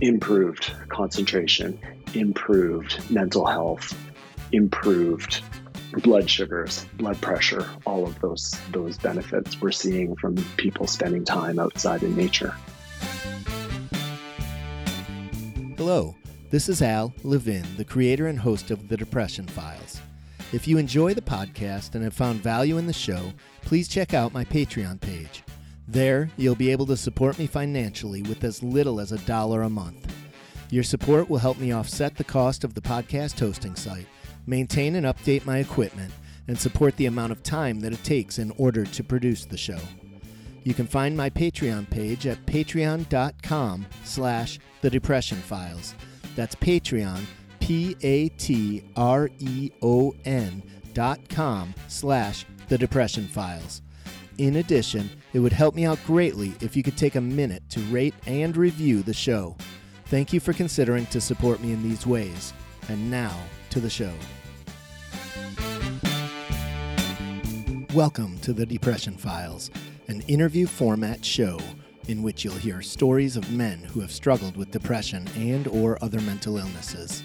improved concentration, improved mental health, improved blood sugars, blood pressure, all of those those benefits we're seeing from people spending time outside in nature. Hello, this is Al Levin, the creator and host of The Depression Files. If you enjoy the podcast and have found value in the show, please check out my Patreon page. There, you'll be able to support me financially with as little as a dollar a month. Your support will help me offset the cost of the podcast hosting site, maintain and update my equipment, and support the amount of time that it takes in order to produce the show. You can find my Patreon page at patreon.com slash the depression files. That's Patreon, P-A-T-R-E-O-N dot com slash the depression files. In addition, it would help me out greatly if you could take a minute to rate and review the show. Thank you for considering to support me in these ways. And now to the show. Welcome to the Depression Files, an interview format show in which you'll hear stories of men who have struggled with depression and or other mental illnesses.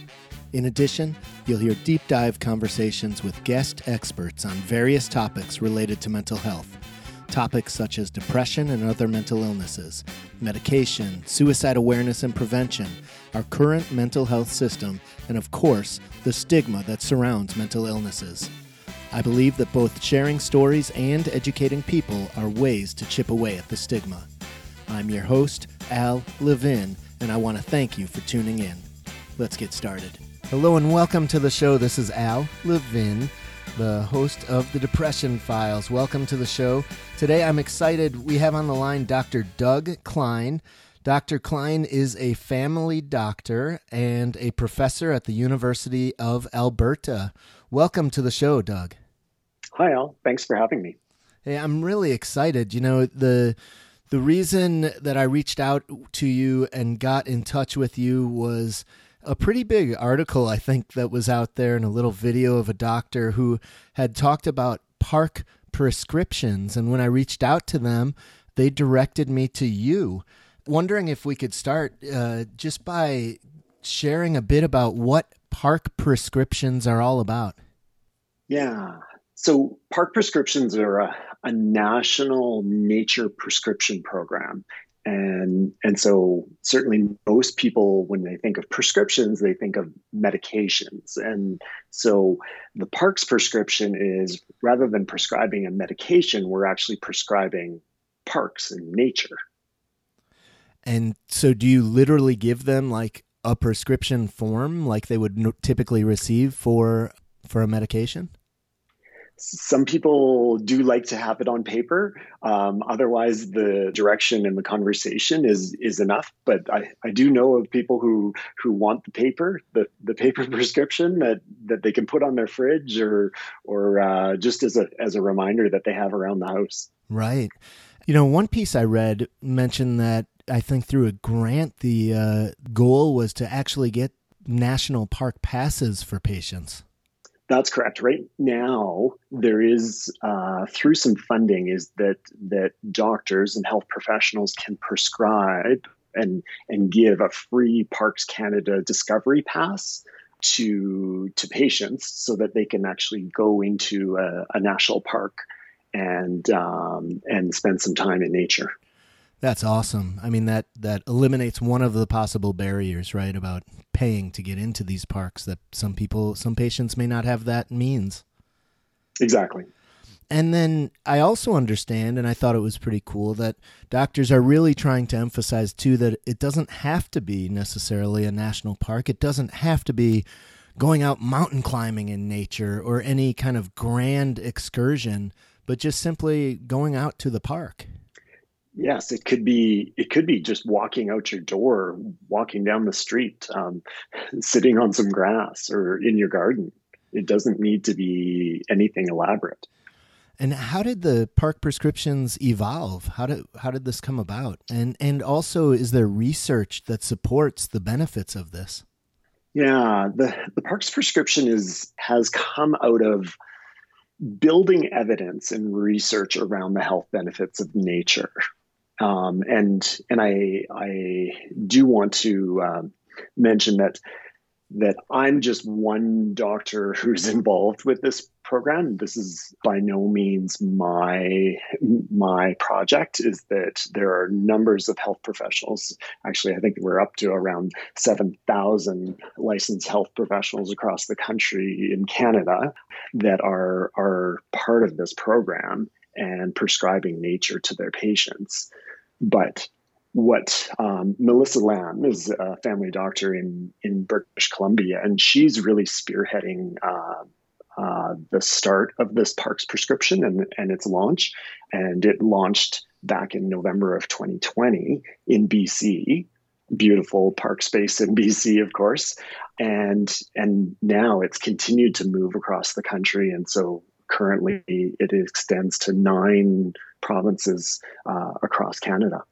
In addition, you'll hear deep dive conversations with guest experts on various topics related to mental health Topics such as depression and other mental illnesses, medication, suicide awareness and prevention, our current mental health system, and of course, the stigma that surrounds mental illnesses. I believe that both sharing stories and educating people are ways to chip away at the stigma. I'm your host, Al Levin, and I want to thank you for tuning in. Let's get started. Hello and welcome to the show. This is Al Levin the host of the Depression Files. Welcome to the show. Today I'm excited. We have on the line Dr. Doug Klein. Dr. Klein is a family doctor and a professor at the University of Alberta. Welcome to the show, Doug. Hi, Al. Thanks for having me. Hey, I'm really excited. You know, the the reason that I reached out to you and got in touch with you was a pretty big article, I think, that was out there and a little video of a doctor who had talked about park prescriptions. And when I reached out to them, they directed me to you. Wondering if we could start uh, just by sharing a bit about what park prescriptions are all about. Yeah. So, park prescriptions are a, a national nature prescription program and and so certainly most people when they think of prescriptions they think of medications. And so the parks prescription is rather than prescribing a medication we're actually prescribing parks and nature. And so do you literally give them like a prescription form like they would typically receive for for a medication some people do like to have it on paper. Um, otherwise, the direction and the conversation is is enough. But I, I do know of people who who want the paper, the, the paper prescription that, that they can put on their fridge or or uh, just as a as a reminder that they have around the house. Right. You know, one piece I read mentioned that I think through a grant, the uh, goal was to actually get national park passes for patients. That's correct. Right now, there is uh, through some funding is that that doctors and health professionals can prescribe and and give a free Parks Canada Discovery Pass to to patients so that they can actually go into a, a national park and um, and spend some time in nature. That's awesome. I mean that that eliminates one of the possible barriers, right, about paying to get into these parks that some people some patients may not have that means. Exactly. And then I also understand and I thought it was pretty cool that doctors are really trying to emphasize too that it doesn't have to be necessarily a national park. It doesn't have to be going out mountain climbing in nature or any kind of grand excursion, but just simply going out to the park. Yes, it could be. It could be just walking out your door, walking down the street, um, sitting on some grass, or in your garden. It doesn't need to be anything elaborate. And how did the park prescriptions evolve? How did how did this come about? And and also, is there research that supports the benefits of this? Yeah, the the parks prescription is has come out of building evidence and research around the health benefits of nature Um, and and I I do want to um, mention that that I'm just one doctor who's involved with this program. This is by no means my my project. Is that there are numbers of health professionals. Actually, I think we're up to around seven thousand licensed health professionals across the country in Canada that are are part of this program and prescribing nature to their patients. But what um, Melissa Lem is a family doctor in in British Columbia, and she's really spearheading uh, uh, the start of this Parks prescription and and its launch, and it launched back in November of 2020 in BC. Beautiful park space in BC, of course, and and now it's continued to move across the country, and so currently it extends to nine provinces uh, across Canada.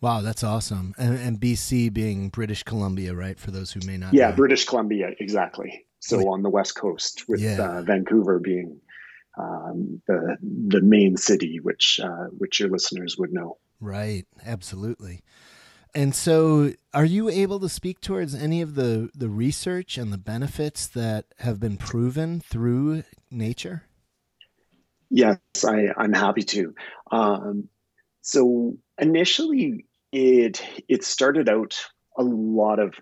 Wow, that's awesome. And, and, BC being British Columbia, right? For those who may not. Yeah, know. British Columbia, exactly. So on the west coast, with yeah. uh, Vancouver being um, the the main city, which uh, which your listeners would know. Right. Absolutely. And so, are you able to speak towards any of the the research and the benefits that have been proven through nature? Yes, I, I'm happy to. Um, so initially, it it started out a lot of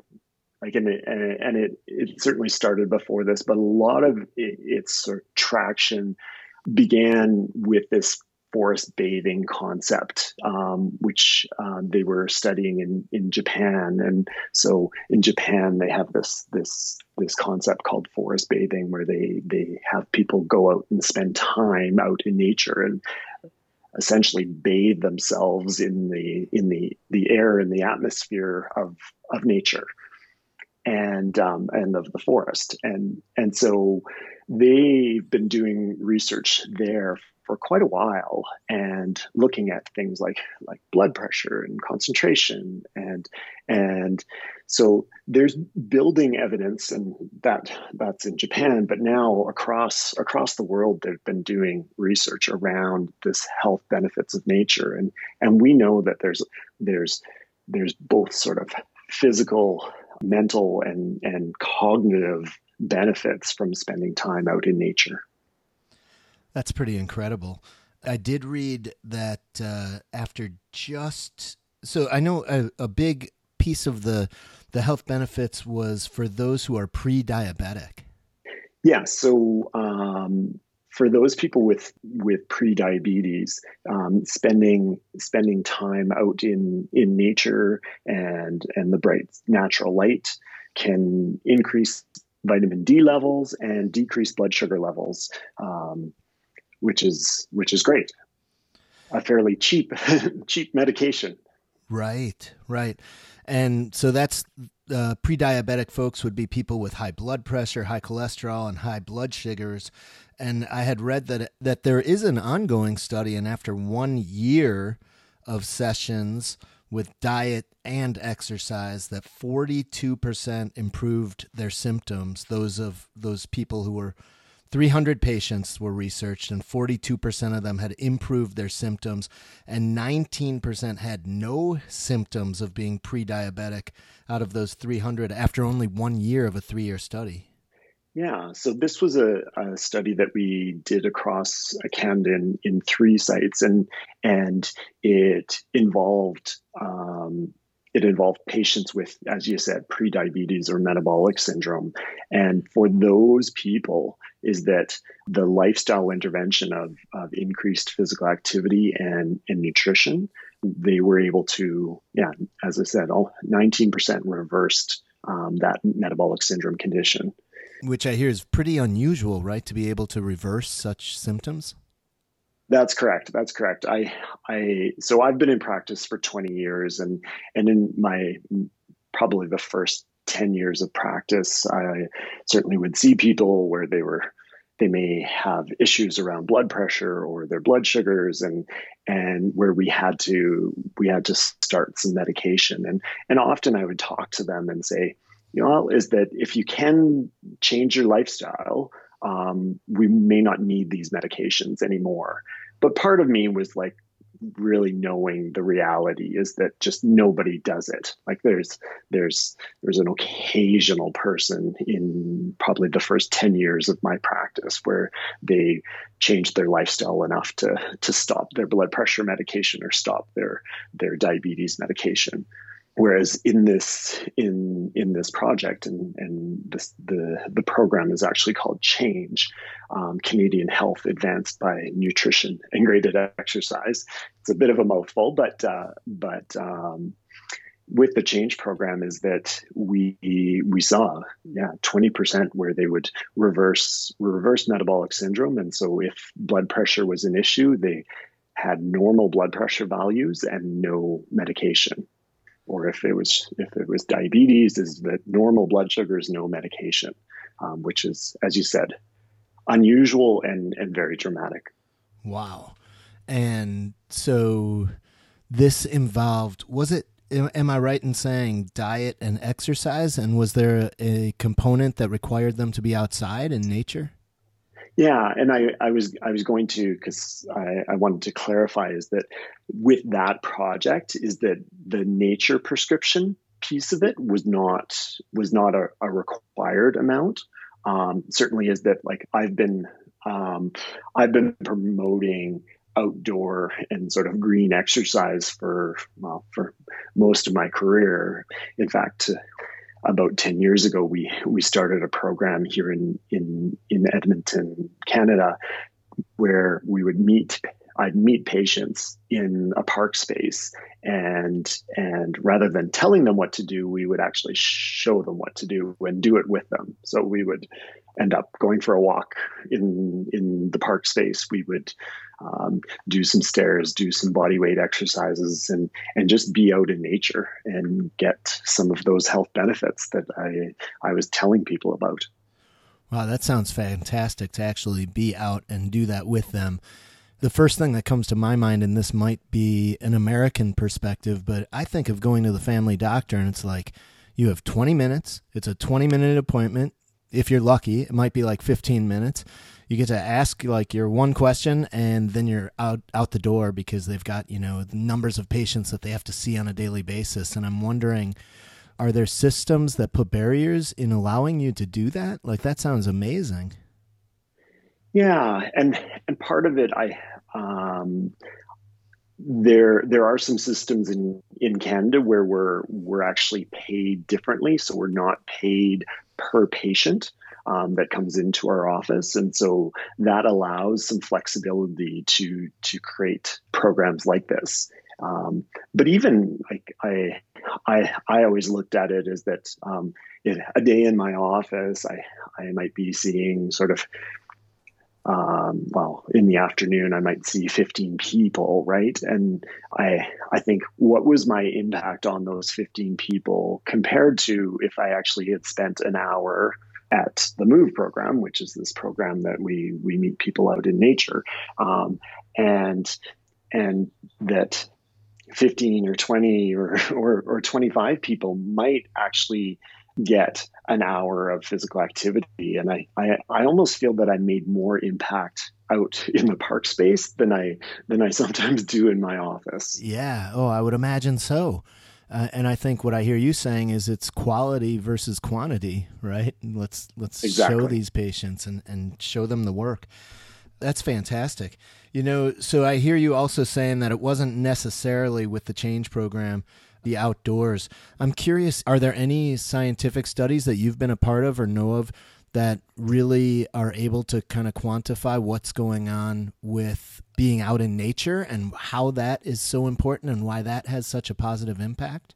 like and it, and it it certainly started before this, but a lot of it, its sort of traction began with this forest bathing concept, um, which uh, they were studying in in Japan, and so in Japan they have this this this concept called forest bathing, where they they have people go out and spend time out in nature and essentially bathe themselves in the in the the air and the atmosphere of of nature and um, and of the forest. And and so they've been doing research there for quite a while and looking at things like like blood pressure and concentration and and so there's building evidence and that that's in Japan but now across across the world they've been doing research around this health benefits of nature. And and we know that there's there's there's both sort of physical mental and and cognitive benefits from spending time out in nature that's pretty incredible. I did read that uh, after just so I know a, a big piece of the the health benefits was for those who are pre-diabetic. Yeah, so um, for those people with with pre-diabetes, um, spending spending time out in in nature and and the bright natural light can increase vitamin D levels and decrease blood sugar levels. Um, which is which is great. A fairly cheap cheap medication. Right, right. And so that's uh, pre-diabetic folks would be people with high blood pressure, high cholesterol, and high blood sugars. And I had read that that there is an ongoing study, and after one year of sessions with diet and exercise, that forty-two percent improved their symptoms. Those of those people who were 300 patients were researched, and 42% of them had improved their symptoms, and 19% had no symptoms of being pre diabetic out of those 300 after only one year of a three year study. Yeah, so this was a, a, study that we did across Canada in, in three sites, and and it involved um, it involved patients with, as you said, prediabetes or metabolic syndrome. And for those people, is that the lifestyle intervention of, of increased physical activity and, and nutrition, they were able to, yeah, as I said, all 19% reversed um, that metabolic syndrome condition. Which I hear is pretty unusual, right? To be able to reverse such symptoms? That's correct. That's correct. I, I, so I've been in practice for 20 years and, and in my, probably the first 10 years of practice, I certainly would see people where they were, they may have issues around blood pressure or their blood sugars and, and where we had to, we had to start some medication. And, and often I would talk to them and say, you know, is that if you can change your lifestyle, um, we may not need these medications anymore. But part of me was like, really knowing the reality is that just nobody does it. Like there's there's there's an occasional person in probably the first 10 years of my practice where they changed their lifestyle enough to to stop their blood pressure medication or stop their their diabetes medication whereas in this in in this project and and this the the program is actually called change um, canadian health advanced by nutrition and graded exercise. It's a bit of a mouthful but uh, but um, with the change program is that we we saw yeah 20% where they would reverse reverse metabolic syndrome. And so if blood pressure was an issue they had normal blood pressure values and no medication or if it was if it was diabetes, is that normal blood sugar is no medication, um, which is, as you said, unusual and and very dramatic. Wow, and so this involved was it? Am I right in saying diet and exercise? And was there a component that required them to be outside in nature? Yeah, and I, I was I was going to because I, I wanted to clarify is that with that project is that the nature prescription piece of it was not was not a, a required amount. Um, certainly, is that like I've been um, I've been promoting outdoor and sort of green exercise for well for most of my career. In fact, about 10 years ago, we, we started a program here in, in, in Edmonton, Canada, where we would meet I'd meet patients in a park space and and rather than telling them what to do, we would actually show them what to do and do it with them. So we would end up going for a walk in in the park space. We would um, do some stairs, do some body weight exercises, and and just be out in nature and get some of those health benefits that I I was telling people about. Wow, that sounds fantastic to actually be out and do that with them. The first thing that comes to my mind, and this might be an American perspective, but I think of going to the family doctor and it's like you have 20 minutes, it's a 20 minute appointment. If you're lucky, it might be like 15 minutes. You get to ask like your one question and then you're out out the door because they've got you know the numbers of patients that they have to see on a daily basis. And i'm wondering are there systems that put barriers in allowing you to do that? Like that sounds amazing yeah and and part of it i um there there are some systems in in Canada where we're we're actually paid differently so we're not paid per patient um, that comes into our office, and so that allows some flexibility to to create programs like this. Um, but even like I, I, I always looked at it as that um, a day in my office, I, I might be seeing sort of, um, well, in the afternoon, I might see 15 people, right? And I, I think what was my impact on those 15 people compared to if I actually had spent an hour at the Move program, which is this program that we we meet people out in nature, um, and and that 15 or 20 or, or, or 25 people might actually get an hour of physical activity. And I, I, I almost feel that I made more impact out in the park space than I than I sometimes do in my office. Yeah. Oh, I would imagine so. Uh, and I think what I hear you saying is it's quality versus quantity, right? Let's let's exactly. show these patients and, and show them the work. That's fantastic. You know, so I hear you also saying that it wasn't necessarily with the change program the outdoors. I'm curious, are there any scientific studies that you've been a part of or know of that really are able to kind of quantify what's going on with being out in nature and how that is so important and why that has such a positive impact?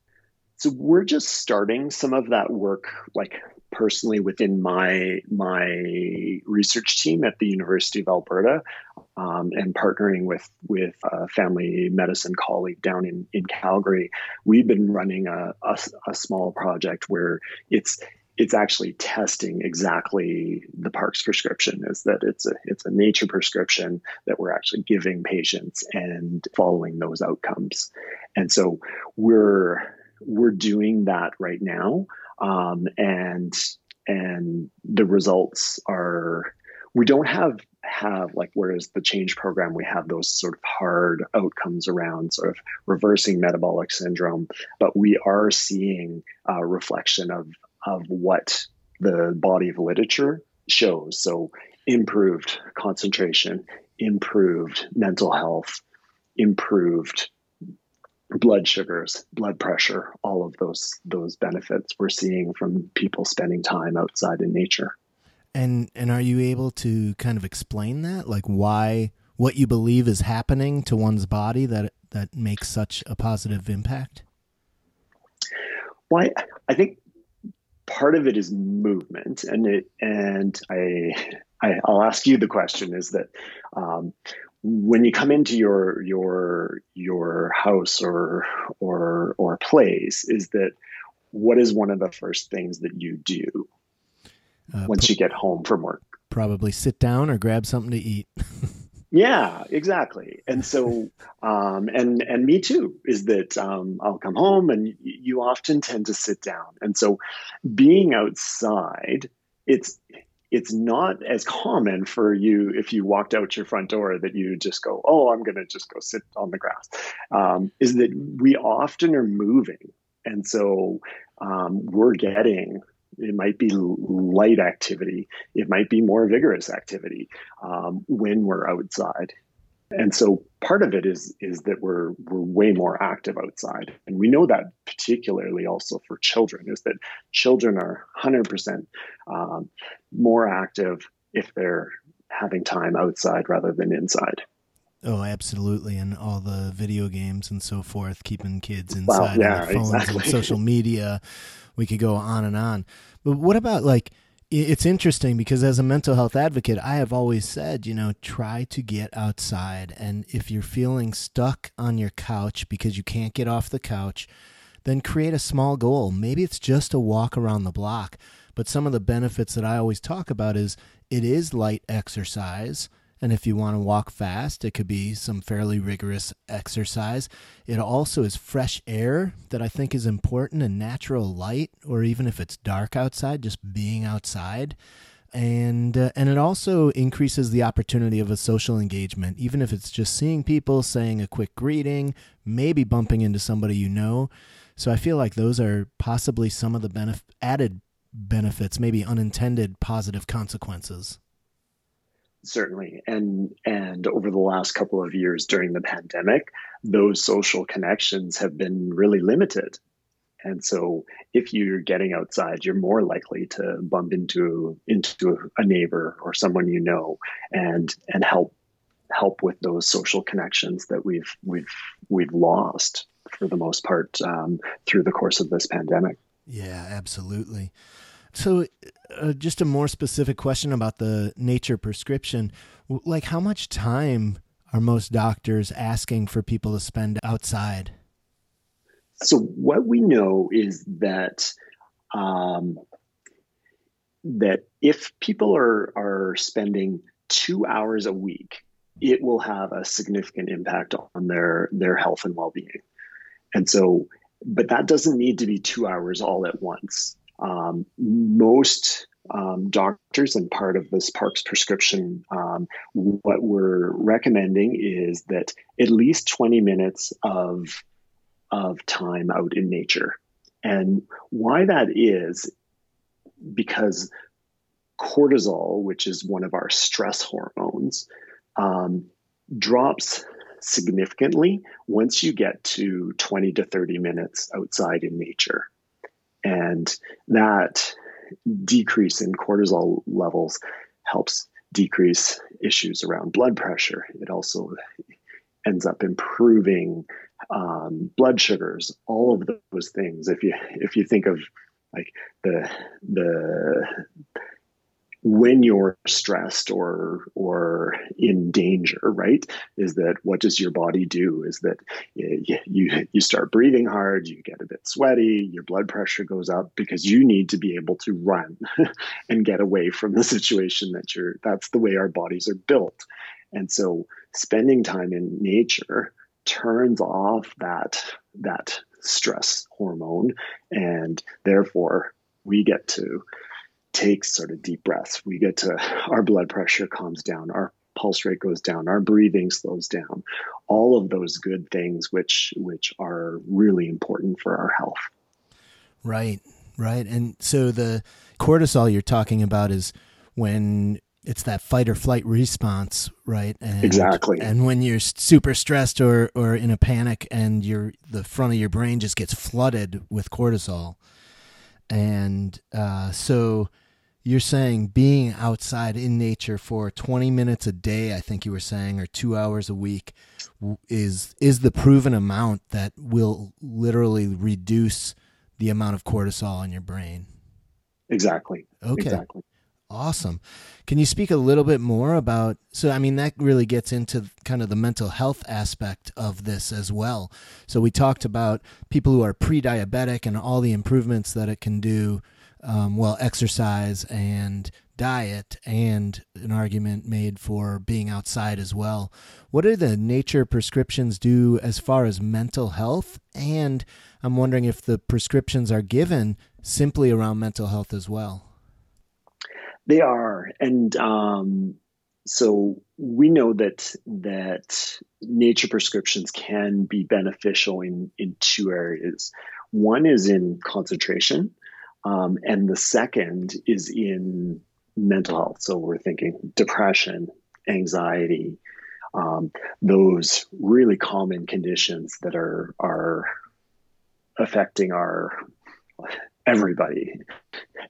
So we're just starting some of that work like personally within my my research team at the University of Alberta um, and partnering with with a family medicine colleague down in in Calgary, we've been running a, a, a small project where it's it's actually testing exactly the parks prescription is that it's a it's a nature prescription that we're actually giving patients and following those outcomes. And so we're we're doing that right now um, and and the results are we don't have have like whereas the change program? We have those sort of hard outcomes around sort of reversing metabolic syndrome but we are seeing a reflection of of what the body of literature shows. So improved concentration improved mental health improved blood sugars blood pressure all of those those benefits we're seeing from people spending time outside in nature and and are you able to kind of explain that, like why what you believe is happening to one's body that that makes such a positive impact? Well, I, I think part of it is movement, and it and I, I will ask you the question: is that um, when you come into your your your house or or or place, is that what is one of the first things that you do? Uh, once you get home from work. Probably sit down or grab something to eat. yeah, exactly. And so, um, and and me too. Is that um, I'll come home and you often tend to sit down. And so, being outside, it's it's not as common for you if you walked out your front door that you just go, oh, I'm going to just go sit on the grass. Um, is that we often are moving, and so um, we're getting it might be light activity. It might be more vigorous activity um, when we're outside. And so part of it is is that we're we're way more active outside, and we know that particularly also for children is that children are 100% um, more active if they're having time outside rather than inside. Oh, absolutely, and all the video games and so forth, keeping kids inside well, yeah, their phones exactly. and social media. We could go on and on. But what about like it's interesting because as a mental health advocate, I have always said, you know, try to get outside. And if you're feeling stuck on your couch because you can't get off the couch, then create a small goal. Maybe it's just a walk around the block. But some of the benefits that I always talk about is it is light exercise. And if you want to walk fast, it could be some fairly rigorous exercise. It also is fresh air that I think is important and natural light, or even if it's dark outside, just being outside. And uh, and it also increases the opportunity of a social engagement, even if it's just seeing people, saying a quick greeting, maybe bumping into somebody you know. So I feel like those are possibly some of the benef- added benefits, maybe unintended positive consequences certainly. And and over the last couple of years during the pandemic those social connections have been really limited. And so if you're getting outside you're more likely to bump into into a neighbor or someone you know and and help help with those social connections that we've we've we've lost for the most part um, through the course of this pandemic. Yeah absolutely so, uh, just a more specific question about the nature prescription. Like, how much time are most doctors asking for people to spend outside? So, what we know is that um, that if people are are spending two hours a week, it will have a significant impact on their their health and well being. And so, but that doesn't need to be two hours all at once. Um, most um, doctors and part of this Parks prescription, um, what we're recommending is that at least 20 minutes of, of time out in nature. And why that is because cortisol, which is one of our stress hormones, um, drops significantly once you get to 20 to 30 minutes outside in nature. And that decrease in cortisol levels helps decrease issues around blood pressure. It also ends up improving um, blood sugars, all of those things. If you if you think of like the the when you're stressed or or in danger right? Is that what does your body do? Is that you you start breathing hard you get a bit sweaty your blood pressure goes up because you need to be able to run and get away from the situation that you're that's the way our bodies are built. And so spending time in nature turns off that that stress hormone and therefore we get to take sort of deep breaths. We get to our blood pressure calms down, our pulse rate goes down, our breathing slows down. All of those good things which which are really important for our health. Right. Right. And so the cortisol you're talking about is when it's that fight or flight response, right? And, exactly. And when you're super stressed or, or in a panic and your the front of your brain just gets flooded with cortisol. And uh, so you're saying being outside in nature for 20 minutes a day, I think you were saying, or two hours a week, is is the proven amount that will literally reduce the amount of cortisol in your brain. Exactly. Okay. Exactly. Awesome. Can you speak a little bit more about? So, I mean, that really gets into kind of the mental health aspect of this as well. So, we talked about people who are pre diabetic and all the improvements that it can do. Um, well, exercise and diet, and an argument made for being outside as well. What do the nature prescriptions do as far as mental health? And I'm wondering if the prescriptions are given simply around mental health as well. They are, and um, so we know that that nature prescriptions can be beneficial in in two areas. One is in concentration, um, and the second is in mental health. So we're thinking depression, anxiety, um, those really common conditions that are are affecting our everybody,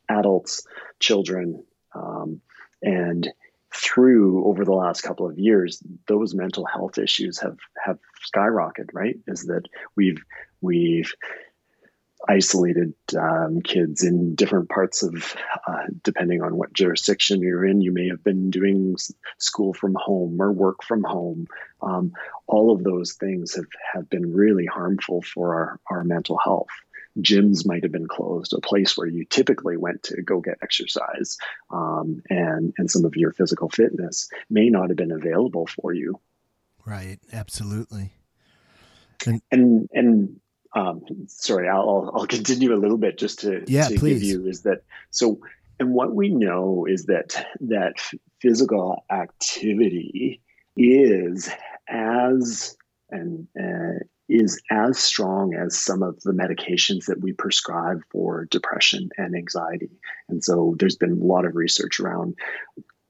adults, children, um, and through over the last couple of years, those mental health issues have have skyrocketed. Right? Is that we've we've isolated um, kids in different parts of, uh, depending on what jurisdiction you're in. You may have been doing school from home or work from home. Um, all of those things have, have been really harmful for our, our mental health gyms might have been closed, a place where you typically went to go get exercise, um, and and some of your physical fitness may not have been available for you. Right. Absolutely. And and, and um, sorry, I'll I'll continue a little bit just to yeah, to please. give you is that so. And what we know is that that physical activity is as and uh, is as strong as some of the medications that we prescribe for depression and anxiety. And so there's been a lot of research around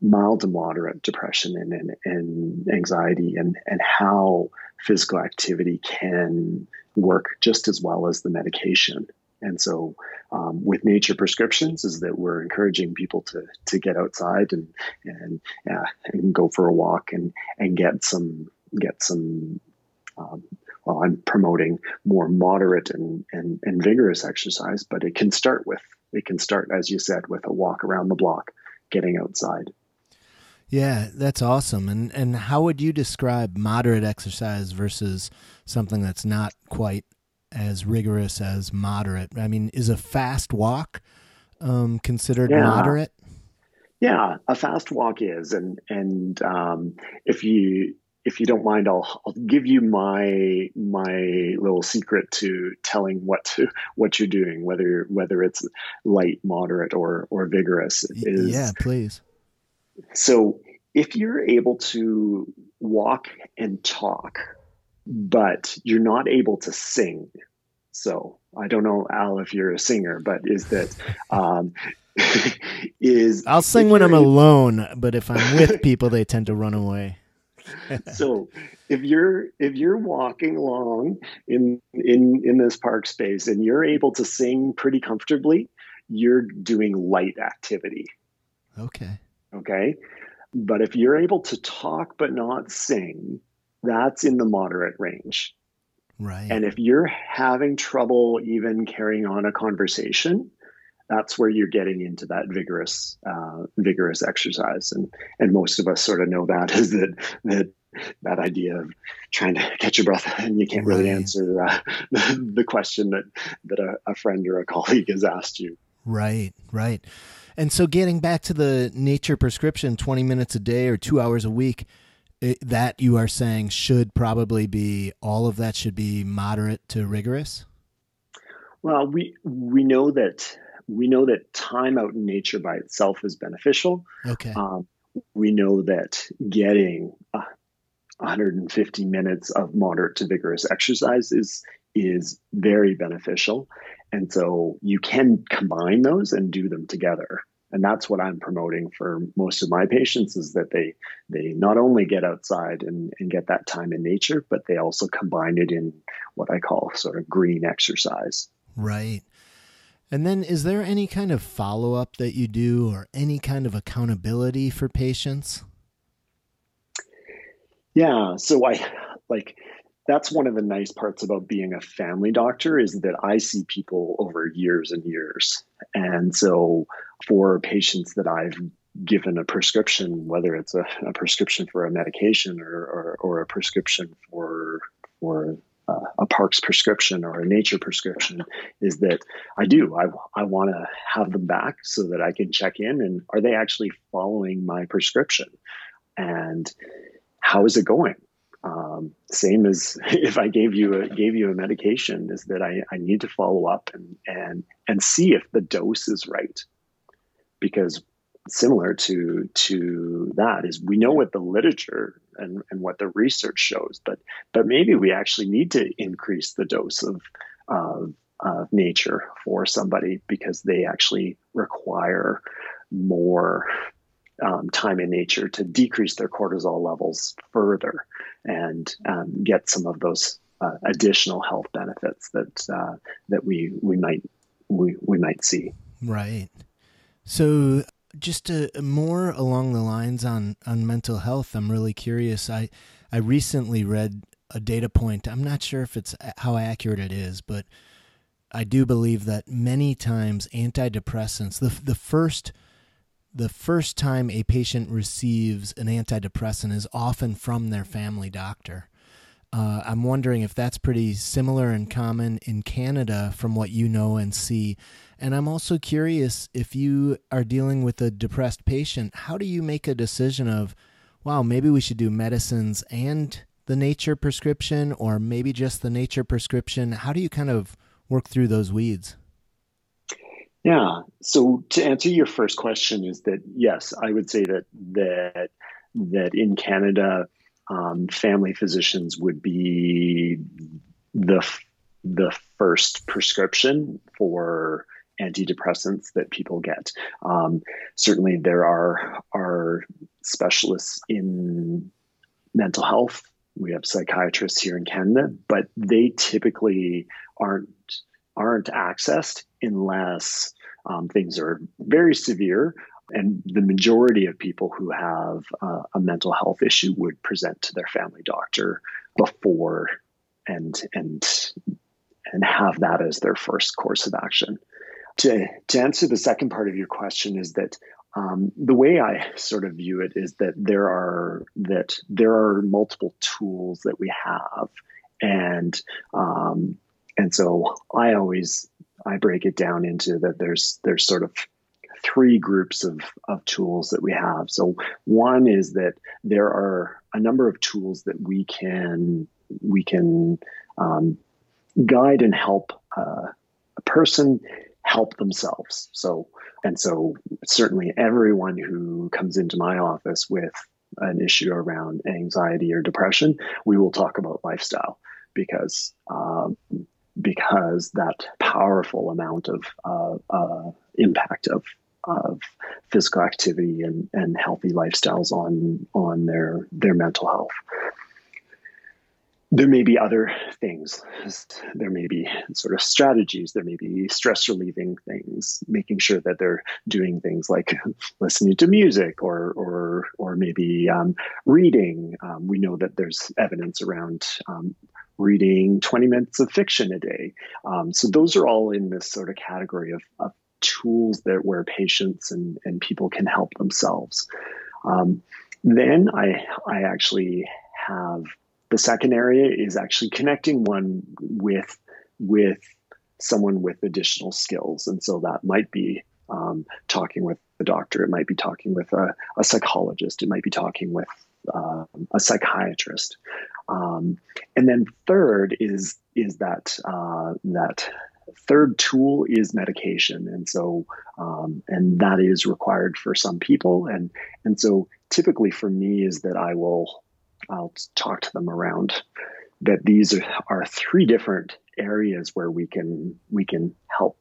mild to moderate depression and, and, and anxiety and, and how physical activity can work just as well as the medication. And so, um, with nature prescriptions, is that we're encouraging people to to get outside and and, and go for a walk and and get some get some um, I'm promoting more moderate and, and, and vigorous exercise, but it can start with, it can start, as you said, with a walk around the block, getting outside. Yeah, that's awesome. And and how would you describe moderate exercise versus something that's not quite as rigorous as moderate? I mean, is a fast walk um, considered yeah. moderate? Yeah, a fast walk is, and and um, if you if you don't mind, I'll I'll give you my my little secret to telling what to what you're doing, whether whether it's light, moderate, or or vigorous. Is, yeah, please. So if you're able to walk and talk, but you're not able to sing, so I don't know, Al, if you're a singer, but is that um, is I'll sing when I'm alone, but if I'm with people, they tend to run away. so if you're if you're walking along in in in this park space and you're able to sing pretty comfortably you're doing light activity. Okay. Okay? But if you're able to talk but not sing that's in the moderate range. Right. And if you're having trouble even carrying on a conversation that's where you're getting into that vigorous uh, vigorous exercise. And and most of us sort of know that is that that that idea of trying to catch your breath and you can't really right. answer uh, the, the, question that that a, a friend or a colleague has asked you. Right right. And so getting back to the nature prescription 20 minutes a day or 2 hours a week it, that you are saying should probably be all of that should be moderate to rigorous? Well we we know that we know that time out in nature by itself is beneficial. Okay. Um, we know that getting uh, 150 minutes of moderate to vigorous exercise is is very beneficial, and so you can combine those and do them together. And that's what I'm promoting for most of my patients is that they they not only get outside and, and get that time in nature, but they also combine it in what I call sort of green exercise. Right. And then is there any kind of follow up that you do or any kind of accountability for patients? Yeah. So I like that's one of the nice parts about being a family doctor is that I see people over years and years. And so for patients that I've given a prescription, whether it's a, a prescription for a medication or, or, or, a prescription for parks prescription or a nature prescription is that I do. I, I want to have them back so that I can check in and are they actually following my prescription? And how is it going? Um, same as if I gave you a, gave you a medication, is that I, I need to follow up and and and see if the dose is right, because similar to to that is we know what the literature and, and what the research shows, but but maybe we actually need to increase the dose of of, of nature for somebody because they actually require more um, time in nature to decrease their cortisol levels further and um, get some of those uh, additional health benefits that uh, that we we might we, we might see. Right. So just a, more along the lines on on mental health, I'm really curious. I I recently read a data point. I'm not sure if it's uh, how accurate it is, but I do believe that many times antidepressants, the the first the first time a patient receives an antidepressant is often from their family doctor. Uh, I'm wondering if that's pretty similar and common in Canada from what you know and see. And I'm also curious if you are dealing with a depressed patient, how do you make a decision of, wow, maybe we should do medicines and the nature prescription, or maybe just the nature prescription? How do you kind of work through those weeds? Yeah. So to answer your first question is that yes, I would say that that that in Canada, um, family physicians would be the the first prescription for antidepressants that people get. Um, certainly, there are are specialists in mental health. We have psychiatrists here in Canada, but they typically aren't aren't accessed unless um, things are very severe. And the majority of people who have uh, a mental health issue would present to their family doctor before and and and have that as their first course of action. To, to answer the second part of your question is that um, the way I sort of view it is that there are that there are multiple tools that we have, and um, and so I always I break it down into that there's there's sort of three groups of, of tools that we have. So one is that there are a number of tools that we can we can um, guide and help uh, a person help themselves. So and so certainly everyone who comes into my office with an issue around anxiety or depression, we will talk about lifestyle because um, because that powerful amount of uh, uh, impact of of physical activity and, and healthy lifestyles on on their their mental health. There may be other things. There may be sort of strategies. There may be stress relieving things, making sure that they're doing things like listening to music or or or maybe um, reading. Um, we know that there's evidence around um, reading 20 minutes of fiction a day. Um, so those are all in this sort of category of, of tools that where patients and, and people can help themselves. Um, then I, I actually have the second area is actually connecting one with, with someone with additional skills. And so that might be um, talking with the doctor. It might be talking with a, a psychologist. It might be talking with uh, a psychiatrist. Um, and then third is is that uh, that third tool is medication, and so um, and that is required for some people, and and so typically for me is that I will I'll talk to them around that these are, are three different areas where we can we can help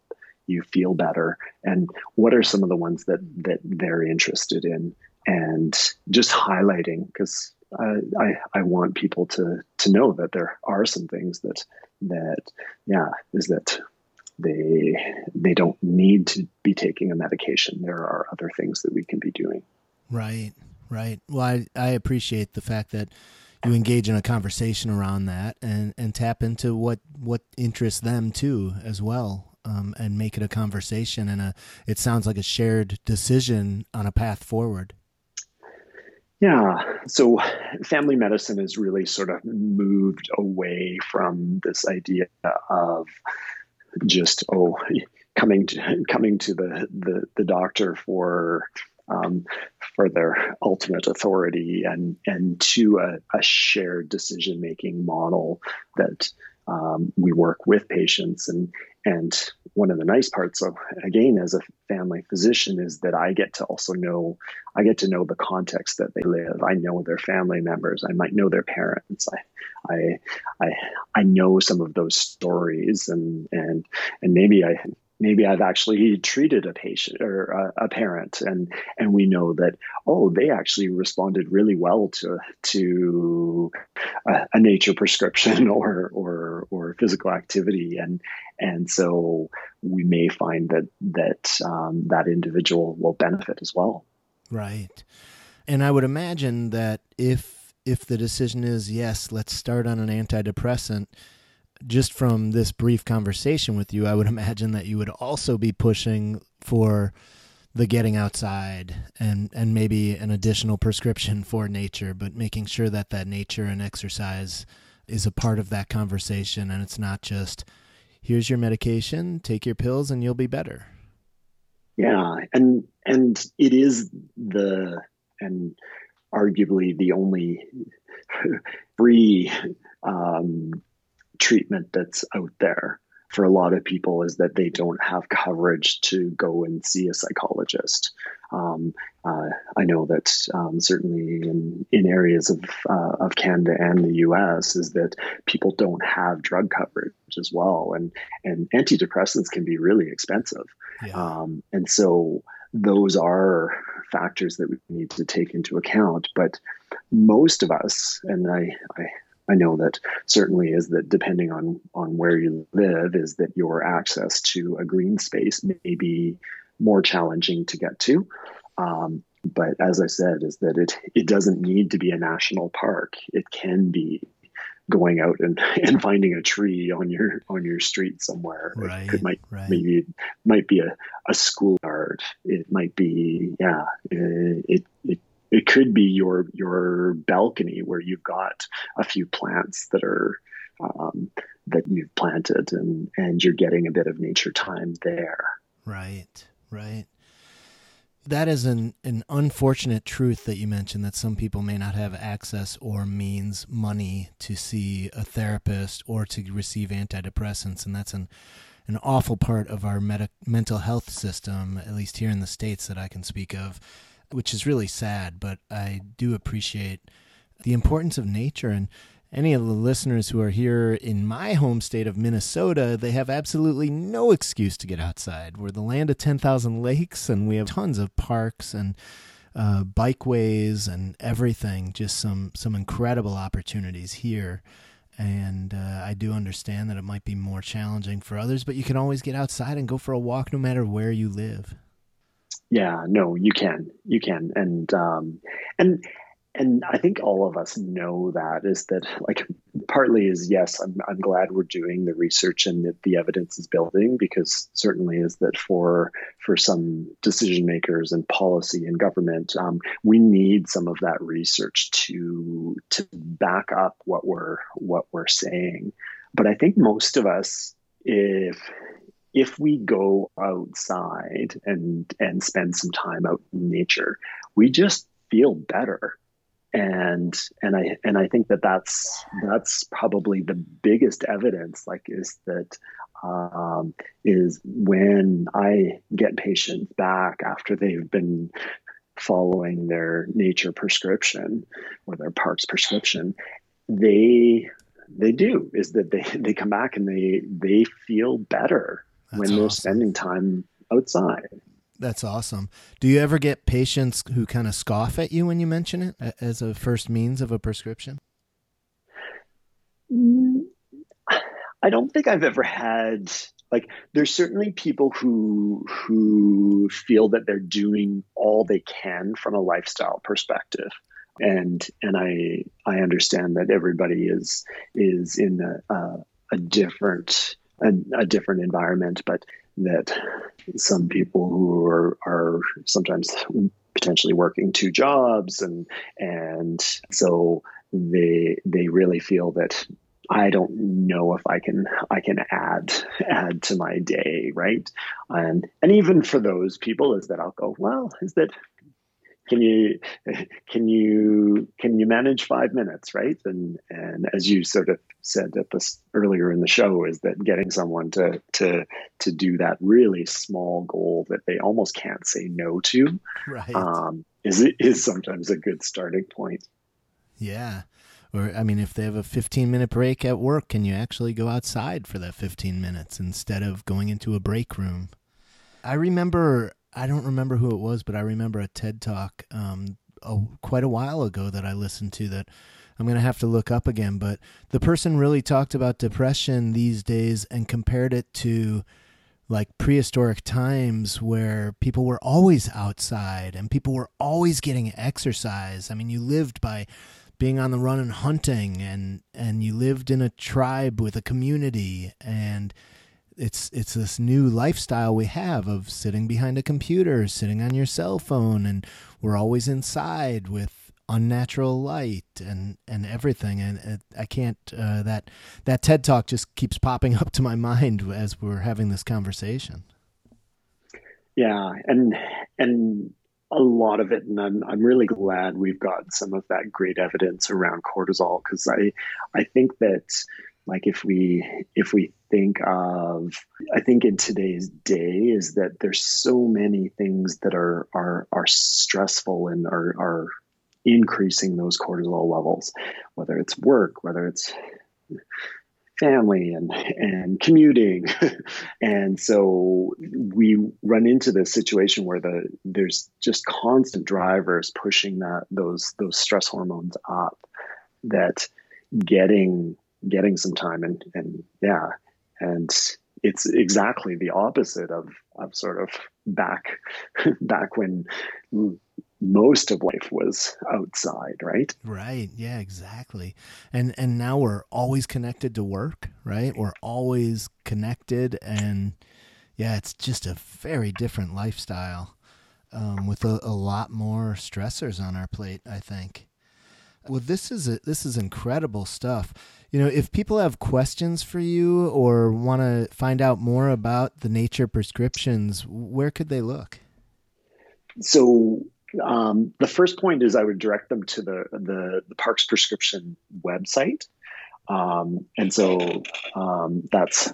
you feel better. And what are some of the ones that that they're interested in? And just highlighting because uh, I I want people to to know that there are some things that that yeah is that they they don't need to be taking a medication. There are other things that we can be doing. Right, right. Well, I, I appreciate the fact that you engage in a conversation around that and and tap into what what interests them too as well. Um, and make it a conversation and a it sounds like a shared decision on a path forward yeah. So family medicine has really sort of moved away from this idea of just, oh, coming to coming to the, the, the doctor for um, for their ultimate authority and and to a, a shared decision making model that um, we work with patients and and one of the nice parts of again as a family physician is that I get to also know I get to know the context that they live. I know their family members. I might know their parents. I I I, I know some of those stories and and and maybe I maybe I've actually treated a patient or a, a, parent, and and we know that oh, they actually responded really well to to a, a nature prescription or or or physical activity, and and so we may find that that um, that individual will benefit as well. Right, and I would imagine that if if the decision is yes, let's start on an antidepressant just from this brief conversation with you, I would imagine that you would also be pushing for the getting outside and and maybe an additional prescription for nature, but making sure that that nature and exercise is a part of that conversation and it's not just here's your medication, take your pills and you'll be better. Yeah, and and it is the and arguably the only free um, treatment that's out there for a lot of people is that they don't have coverage to go and see a psychologist. Um, uh, I know that um, certainly in, in areas of, uh, of Canada and the US is that people don't have drug coverage as well. And, and antidepressants can be really expensive. Yeah. Um, and so those are factors that we need to take into account. But most of us, and I, I I know that certainly is that depending on on where you live, is that your access to a green space may be more challenging to get to. Um, but as I said, is that it it doesn't need to be a national park. It can be going out and, and finding a tree on your on your street somewhere. Right, it could might right. maybe might be a, a schoolyard. It might be yeah. It it it could be your your balcony where you've got a few plants that are um, that you've planted and and you're getting a bit of nature time there. Right right. That is an, an unfortunate truth that you mentioned that some people may not have access or means money to see a therapist or to receive antidepressants and that's an an awful part of our med- mental health system at least here in the states that I can speak of which is really sad, but I do appreciate the importance of nature. And any of the listeners who are here in my home state of Minnesota, they have absolutely no excuse to get outside. We're the land of 10,000 lakes, and we have tons of parks and uh, bikeways and everything. Just some, some incredible opportunities here. And uh, I do understand that it might be more challenging for others, but you can always get outside and go for a walk no matter where you live. Yeah, no, you can, you can, and um, and and I think all of us know that is that like partly is yes, I'm I'm glad we're doing the research and that the evidence is building because certainly is that for for some decision makers and policy and government, um, we need some of that research to to back up what we're what we're saying. But I think most of us, if if we go outside and and spend some time out in nature, we just feel better. And and I and I think that that's that's probably the biggest evidence. Like, is that um, is when I get patients back after they've been following their nature prescription or their parks prescription, they they do is that they they come back and they they feel better That's when they're spending time outside. That's awesome. Do you ever get patients who kind of scoff at you when you mention it as a first means of a prescription? Mm, I don't think I've ever had like there's certainly people who who feel that they're doing all they can from a lifestyle perspective and and I I understand that everybody is is in a, a, a different a, a, different environment, but that some people who are are sometimes potentially working two jobs and and so they they really feel that I don't know if I can I can add add to my day, right? And and even for those people, is that I'll go, well, is that can you can you can you manage five minutes, right? And and as you sort of said at this earlier in the show, is that getting someone to to to do that really small goal that they almost can't say no to, right. um, is is sometimes a good starting point. Yeah. Or, I mean, if they have a 15 minute break at work, can you actually go outside for that 15 minutes instead of going into a break room? I remember, I don't remember who it was, but I remember a TED talk um, a, quite a while ago that I listened to that I'm going to have to look up again. But the person really talked about depression these days and compared it to like prehistoric times where people were always outside and people were always getting exercise. I mean, you lived by being on the run and hunting and and you lived in a tribe with a community and it's it's this new lifestyle we have of sitting behind a computer, sitting on your cell phone and we're always inside with unnatural light and and everything and I can't uh, that that TED talk just keeps popping up to my mind as we're having this conversation. Yeah, and and a lot of it, and I'm I'm really glad we've got some of that great evidence around cortisol because I I think that like if we if we think of I think in today's day is that there's so many things that are are are stressful and are are increasing those cortisol levels, whether it's work, whether it's family and and commuting. And so we run into this situation where the there's just constant drivers pushing that those those stress hormones up that getting getting some time and and yeah and it's exactly the opposite of of sort of back back when most of life was outside, right? Right. Yeah, exactly. And and now we're always connected to work, right? We're always connected and yeah, it's just a very different lifestyle um, with a, a lot more stressors on our plate, I think. Well, this is a, this is incredible stuff. You know, if people have questions for you or want to find out more about the nature prescriptions, where could they look? So um, the first point is I would direct them to the the, the Parks Prescription website, um, and so um, that's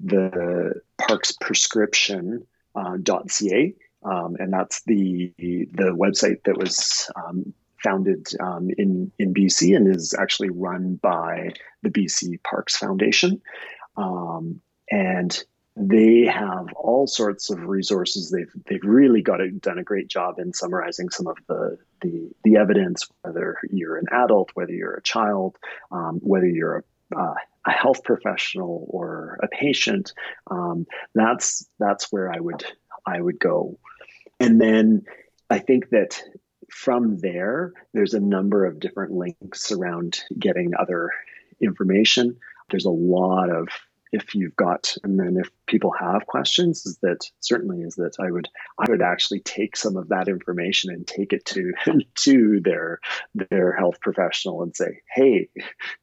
the Parks Prescription uh, .ca, um, and that's the the website that was um, founded um, in in BC and is actually run by the BC Parks Foundation, and they have all sorts of resources. They've they've really got a, done a great job in summarizing some of the, the the evidence, whether you're an adult, whether you're a child, um, whether you're a, uh, a health professional or a patient. Um, that's that's where I would I would go, and then I think that from there, there's a number of different links around getting other information. There's a lot of if you've got, and then if people have questions is that certainly is that I would I would actually take some of that information and take it to to their their health professional and say, hey,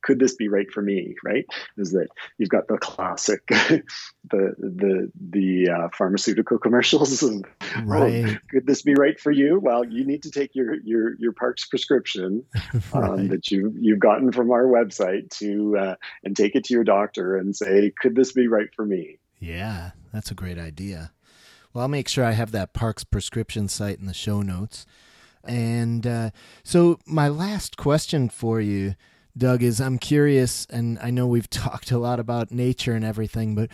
could this be right for me? Right? Is that you've got the classic the the the uh, pharmaceutical commercials of, oh, right. Oh, could this be right for you? Well, you need to take your your your Parks prescription um, that you you've gotten from our website to uh, and take it to your doctor and say, could this be right for me? Yeah, that's a great idea. Well, I'll make sure I have that Parks prescription site in the show notes. And uh, so, my last question for you, Doug, is I'm curious, and I know we've talked a lot about nature and everything, but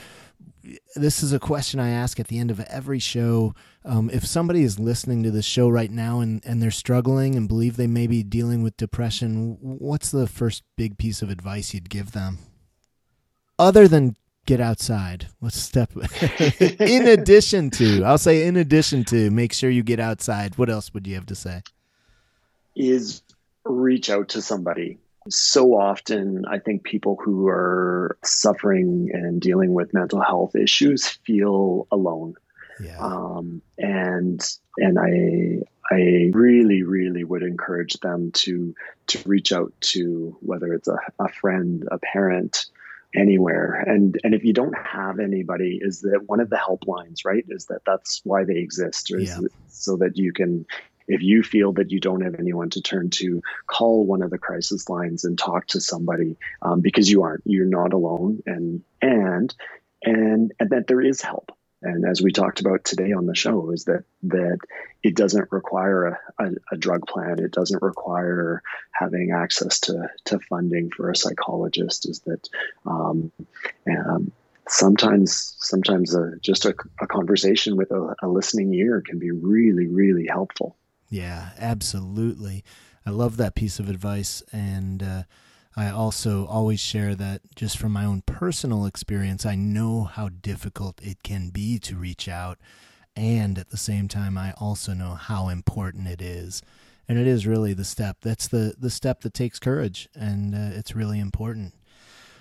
this is a question I ask at the end of every show. Um, if somebody is listening to this show right now and, and they're struggling and believe they may be dealing with depression, what's the first big piece of advice you'd give them? Other than get outside. Let's step in addition to? I'll say in addition to make sure you get outside. What else would you have to say? Is reach out to somebody. So often, I think people who are suffering and dealing with mental health issues feel alone. Yeah. Um, and and I I really really would encourage them to to reach out to whether it's a, a friend, a parent, anywhere and and if you don't have anybody is that one of the helplines right is that that's why they exist yeah. so that you can if you feel that you don't have anyone to turn to call one of the crisis lines and talk to somebody um, because you aren't you're not alone and and and and that there is help and as we talked about today on the show is that that it doesn't require a, a, a, drug plan. It doesn't require having access to, to funding for a psychologist is that um, um, sometimes sometimes a, just a, a conversation with a, a listening ear can be really really helpful. Yeah absolutely. I love that piece of advice and uh, I also always share that just from my own personal experience, I know how difficult it can be to reach out. And at the same time, I also know how important it is. And it is really the step. That's the, the step that takes courage. And uh, it's really important.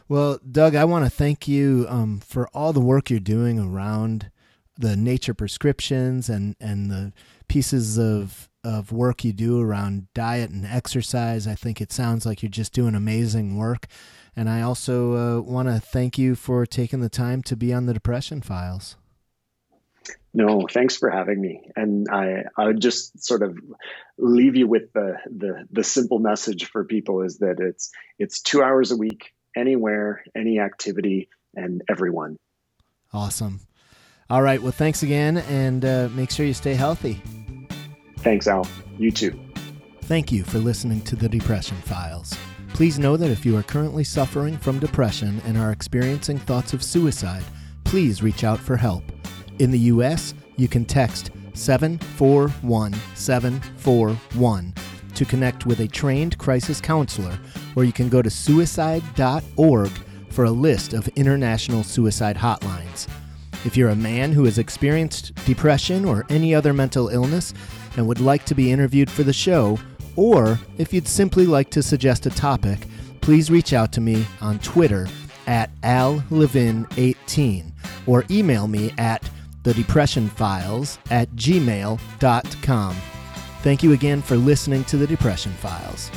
Well, Doug, I want to thank you um, for all the work you're doing around the nature prescriptions and, and the pieces of of work you do around diet and exercise. I think it sounds like you're just doing amazing work. And I also uh, want to thank you for taking the time to be on the Depression Files. No, thanks for having me. And I, I would just sort of leave you with the, the the simple message for people is that it's it's two hours a week, anywhere, any activity, and everyone. Awesome. All right. Well, thanks again, and uh, make sure you stay healthy. Thanks, Al. You too. Thank you for listening to the Depression Files. Please know that if you are currently suffering from depression and are experiencing thoughts of suicide, please reach out for help. In the U.S., you can text 741741 to connect with a trained crisis counselor, or you can go to suicide.org for a list of international suicide hotlines. If you're a man who has experienced depression or any other mental illness, and would like to be interviewed for the show, or if you'd simply like to suggest a topic, please reach out to me on Twitter at allevin18 or email me at thedepressionfiles at gmail.com. Thank you again for listening to The Depression Files.